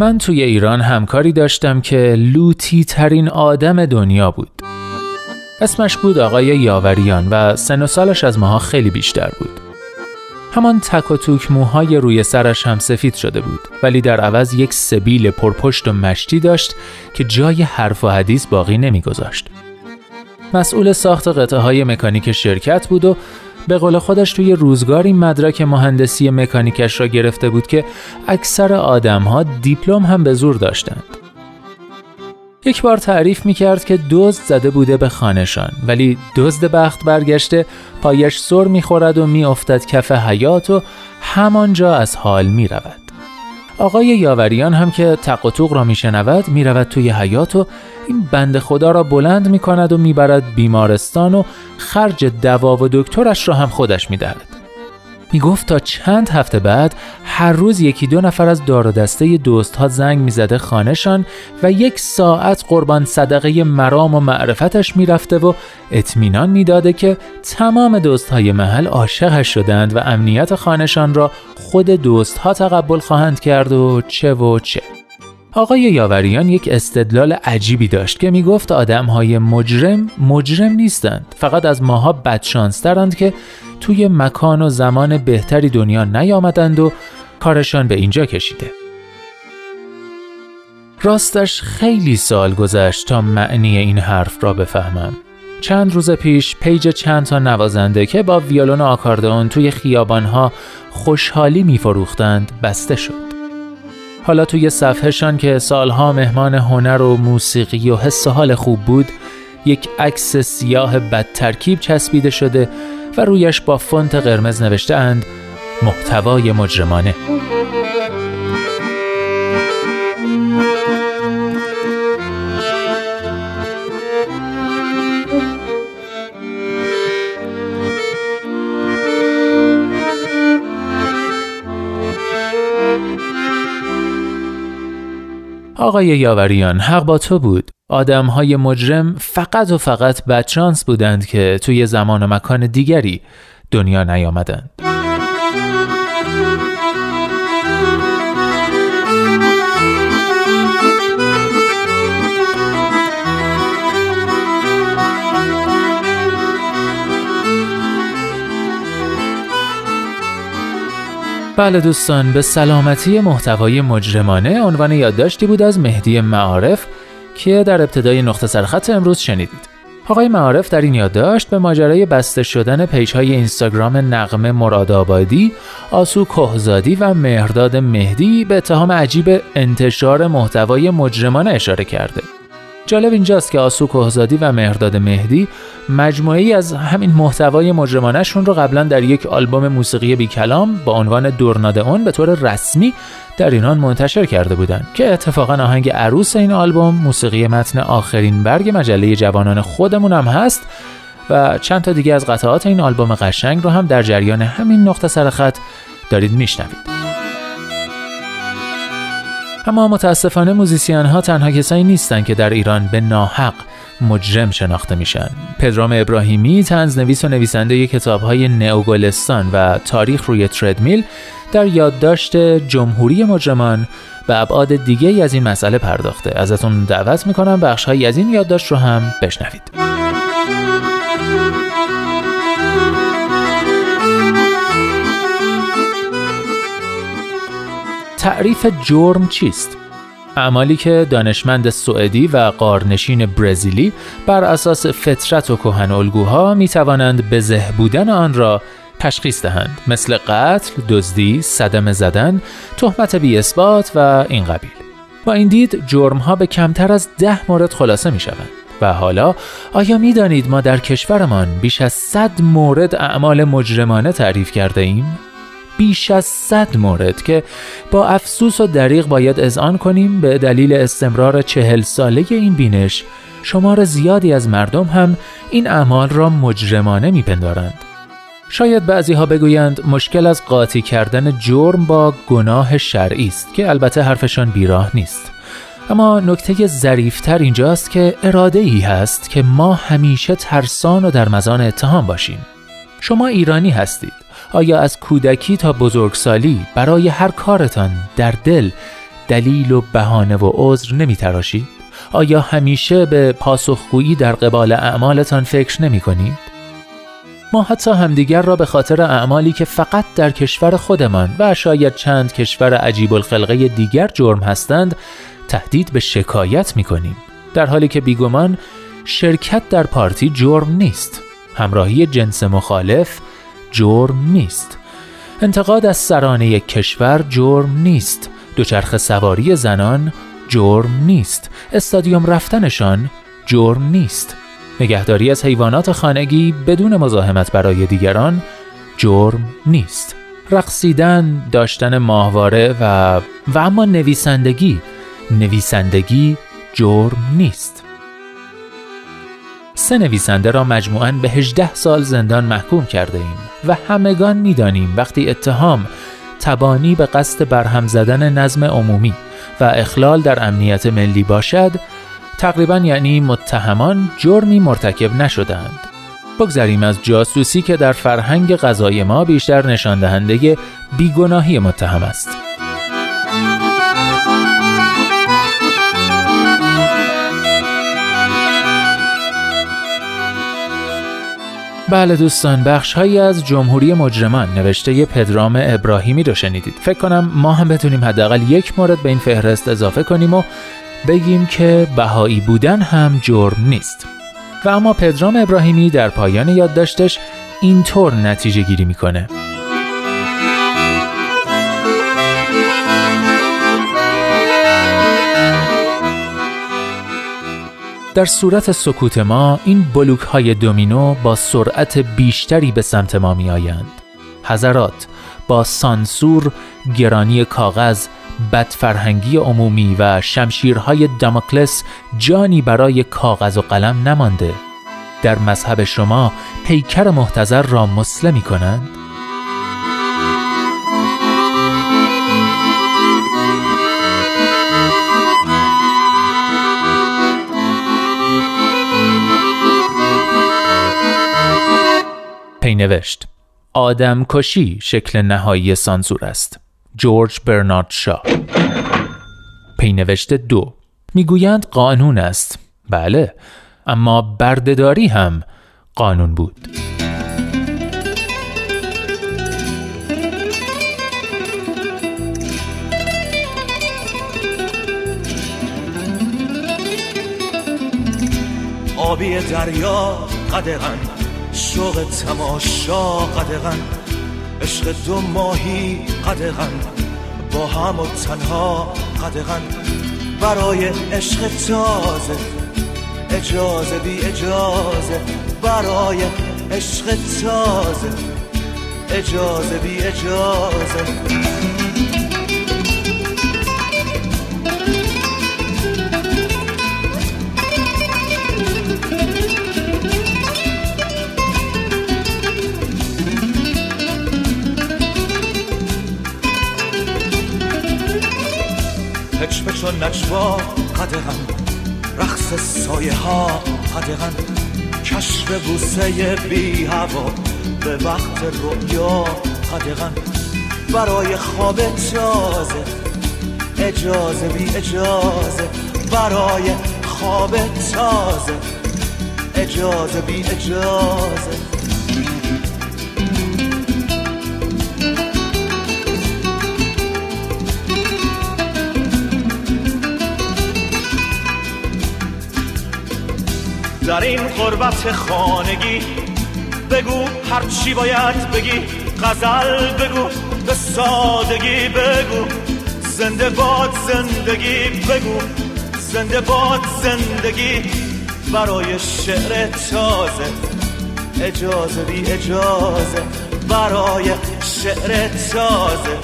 من توی ایران همکاری داشتم که لوتی ترین آدم دنیا بود. اسمش بود آقای یاوریان و سن و سالش از ماها خیلی بیشتر بود. همان تک و توک موهای روی سرش هم سفید شده بود ولی در عوض یک سبیل پرپشت و مشتی داشت که جای حرف و حدیث باقی نمیگذاشت. مسئول ساخت قطعه های مکانیک شرکت بود و به قول خودش توی روزگاری مدرک مهندسی مکانیکش را گرفته بود که اکثر آدم ها دیپلم هم به زور داشتند. یک بار تعریف می کرد که دزد زده بوده به خانهشان ولی دزد بخت برگشته پایش سر می خورد و می افتد کف حیات و همانجا از حال می رود. آقای یاوریان هم که تق را میشنود می‌رود توی حیات و این بند خدا را بلند می کند و می‌برد بیمارستان و خرج دوا و دکترش را هم خودش می‌دهد. می گفت تا چند هفته بعد هر روز یکی دو نفر از دار و دسته دوست ها زنگ می‌زده خانهشان و یک ساعت قربان صدقه مرام و معرفتش می‌رفته و اطمینان می‌داده که تمام دوست های محل عاشقش شدند و امنیت خانهشان را خود دوست ها تقبل خواهند کرد و چه و چه. آقای یاوریان یک استدلال عجیبی داشت که می‌گفت آدم های مجرم مجرم نیستند. فقط از ماها بدشانسترند که توی مکان و زمان بهتری دنیا نیامدند و کارشان به اینجا کشیده. راستش خیلی سال گذشت تا معنی این حرف را بفهمم. چند روز پیش پیج چند تا نوازنده که با ویولون و توی خیابانها خوشحالی میفروختند بسته شد. حالا توی صفحهشان که سالها مهمان هنر و موسیقی و حس حال خوب بود یک عکس سیاه بد ترکیب چسبیده شده و رویش با فونت قرمز نوشته اند محتوای مجرمانه. آقای یاوریان حق با تو بود. آدم های مجرم فقط و فقط بدشانس بودند که توی زمان و مکان دیگری دنیا نیامدند. بله دوستان به سلامتی محتوای مجرمانه عنوان یادداشتی بود از مهدی معارف که در ابتدای نقطه سرخط امروز شنیدید. آقای معارف در این یادداشت به ماجرای بسته شدن پیج های اینستاگرام نقمه مرادآبادی، آسو کهزادی و مهرداد مهدی به اتهام عجیب انتشار محتوای مجرمانه اشاره کرده. جالب اینجاست که آسو کهزادی و مهرداد مهدی مجموعی از همین محتوای مجرمانشون رو قبلا در یک آلبوم موسیقی بی کلام با عنوان دورناده اون به طور رسمی در ایران منتشر کرده بودند که اتفاقا آهنگ عروس این آلبوم موسیقی متن آخرین برگ مجله جوانان خودمون هم هست و چند تا دیگه از قطعات این آلبوم قشنگ رو هم در جریان همین نقطه سرخط دارید میشنوید. اما متاسفانه موزیسین ها تنها کسایی نیستند که در ایران به ناحق مجرم شناخته میشن. پدرام ابراهیمی تنزنویس و نویسنده کتاب های نئوگلستان و تاریخ روی تردمیل در یادداشت جمهوری مجرمان به ابعاد دیگه از این مسئله پرداخته. ازتون دعوت می‌کنم بخش های از این یادداشت رو هم بشنوید. تعریف جرم چیست؟ اعمالی که دانشمند سوئدی و قارنشین برزیلی بر اساس فطرت و کهن الگوها می توانند به بودن آن را تشخیص دهند مثل قتل، دزدی، صدمه زدن، تهمت بی اثبات و این قبیل. با این دید جرم ها به کمتر از ده مورد خلاصه می شوند. و حالا آیا می دانید ما در کشورمان بیش از 100 مورد اعمال مجرمانه تعریف کرده ایم؟ بیش از صد مورد که با افسوس و دریغ باید اذعان کنیم به دلیل استمرار چهل ساله این بینش شمار زیادی از مردم هم این اعمال را مجرمانه میپندارند. شاید بعضی ها بگویند مشکل از قاطی کردن جرم با گناه شرعی است که البته حرفشان بیراه نیست. اما نکته ظریفتر اینجاست که اراده ای هست که ما همیشه ترسان و در مزان اتهام باشیم. شما ایرانی هستید. آیا از کودکی تا بزرگسالی برای هر کارتان در دل دلیل و بهانه و عذر نمی تراشید؟ آیا همیشه به پاسخگویی در قبال اعمالتان فکر نمی کنید؟ ما حتی همدیگر را به خاطر اعمالی که فقط در کشور خودمان و شاید چند کشور عجیب الخلقه دیگر جرم هستند تهدید به شکایت می کنیم در حالی که بیگمان شرکت در پارتی جرم نیست همراهی جنس مخالف جرم نیست. انتقاد از سرانه کشور جرم نیست. دوچرخه سواری زنان جرم نیست. استادیوم رفتنشان جرم نیست. نگهداری از حیوانات خانگی بدون مزاحمت برای دیگران جرم نیست. رقصیدن داشتن ماهواره و و اما نویسندگی. نویسندگی جرم نیست. سه نویسنده را مجموعاً به 18 سال زندان محکوم کرده ایم و همگان می‌دانیم وقتی اتهام تبانی به قصد برهم زدن نظم عمومی و اخلال در امنیت ملی باشد تقریبا یعنی متهمان جرمی مرتکب نشدند بگذریم از جاسوسی که در فرهنگ غذای ما بیشتر نشان دهنده بیگناهی متهم است. بله دوستان بخش هایی از جمهوری مجرمان نوشته پدرام ابراهیمی رو شنیدید. فکر کنم ما هم بتونیم حداقل یک مورد به این فهرست اضافه کنیم و بگیم که بهایی بودن هم جرم نیست. و اما پدرام ابراهیمی در پایان یادداشتش اینطور نتیجه گیری می‌کنه. در صورت سکوت ما این بلوک های دومینو با سرعت بیشتری به سمت ما می آیند. حضرات با سانسور، گرانی کاغذ، بدفرهنگی عمومی و شمشیرهای دامکلس جانی برای کاغذ و قلم نمانده. در مذهب شما پیکر محتضر را مسلمی کنند؟ نوشت. آدم کشی شکل نهایی سانسور است. جورج برنارد شا پینوشت دو. می‌گویند قانون است. بله. اما بردهداری هم قانون بود. آبی دریا قدغن شوق تماشا قدغن عشق دو ماهی قدغن با هم و تنها قدغن. برای عشق تازه اجازه بی اجازه. برای عشق تازه اجازه بی اجازه. پچ و نجوا قدغن رقص سایه ها قدغن. کشف بوسه بی هوا به وقت رویا قدغن. برای خواب تازه اجازه بی اجازه. برای خواب تازه اجازه بی اجازه. در این قربت خانگی. بگو هر چی باید بگی غزل بگو به سادگی بگو. زنده باد زندگی بگو زنده باد زندگی. برای شعر تازه اجازه بی اجازه. برای شعر تازه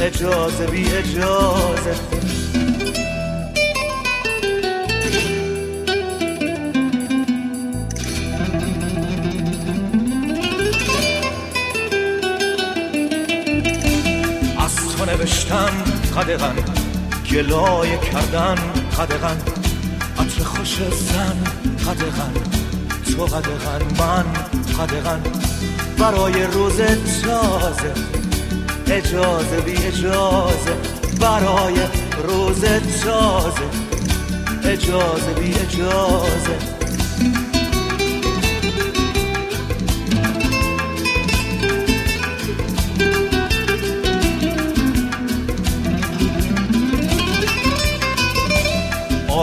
اجازه بی اجازه. نوشتن قدغن گلای کردن قدغن عطر خوش زن قدغن تو قدغن من قدغن برای روز تازه اجازه بی اجازه. برای روز تازه اجازه بی اجازه.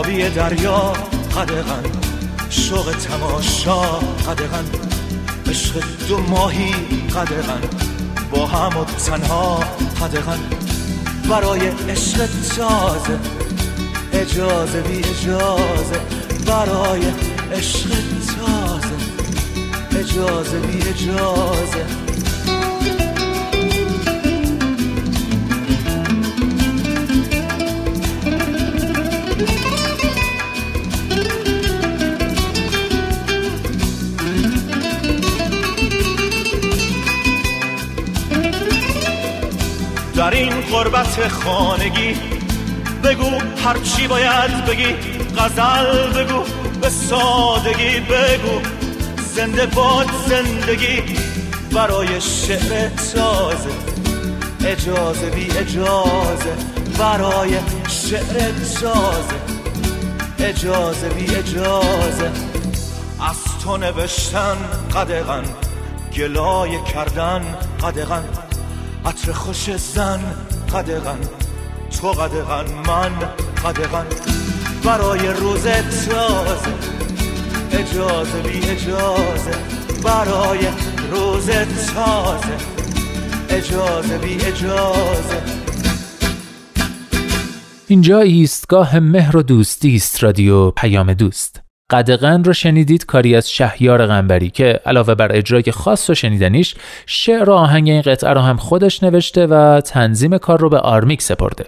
آبی دریا قدغن. شوق تماشا قدغن. عشق دو ماهی قدغن. با هم و تنها قدغن. برای عشق تازه اجازه بی اجازه. برای عشق تازه اجازه بی اجازه. در این قربت خانگی. بگو هرچی باید بگی غزل بگو به سادگی بگو. زنده باد زندگی برای شعر تازه. اجازه بی اجازه برای شعر تازه. اجازه بی اجازه. از تو نوشتن قدغن گلای کردن قدغن. عطر خوش زن قدغن. تو قدغن من قدغن. برای روز تازه اجازه بی اجازه. برای روز تازه اجازه بی اجازه. اینجا ایستگاه مهر و دوستی است رادیو پیام دوست. قدغن رو شنیدید کاری از شهیار غنبری که علاوه بر اجرای خاص و شنیدنیش شعر و آهنگ این قطعه رو هم خودش نوشته و تنظیم کار رو به آرمیک سپرده.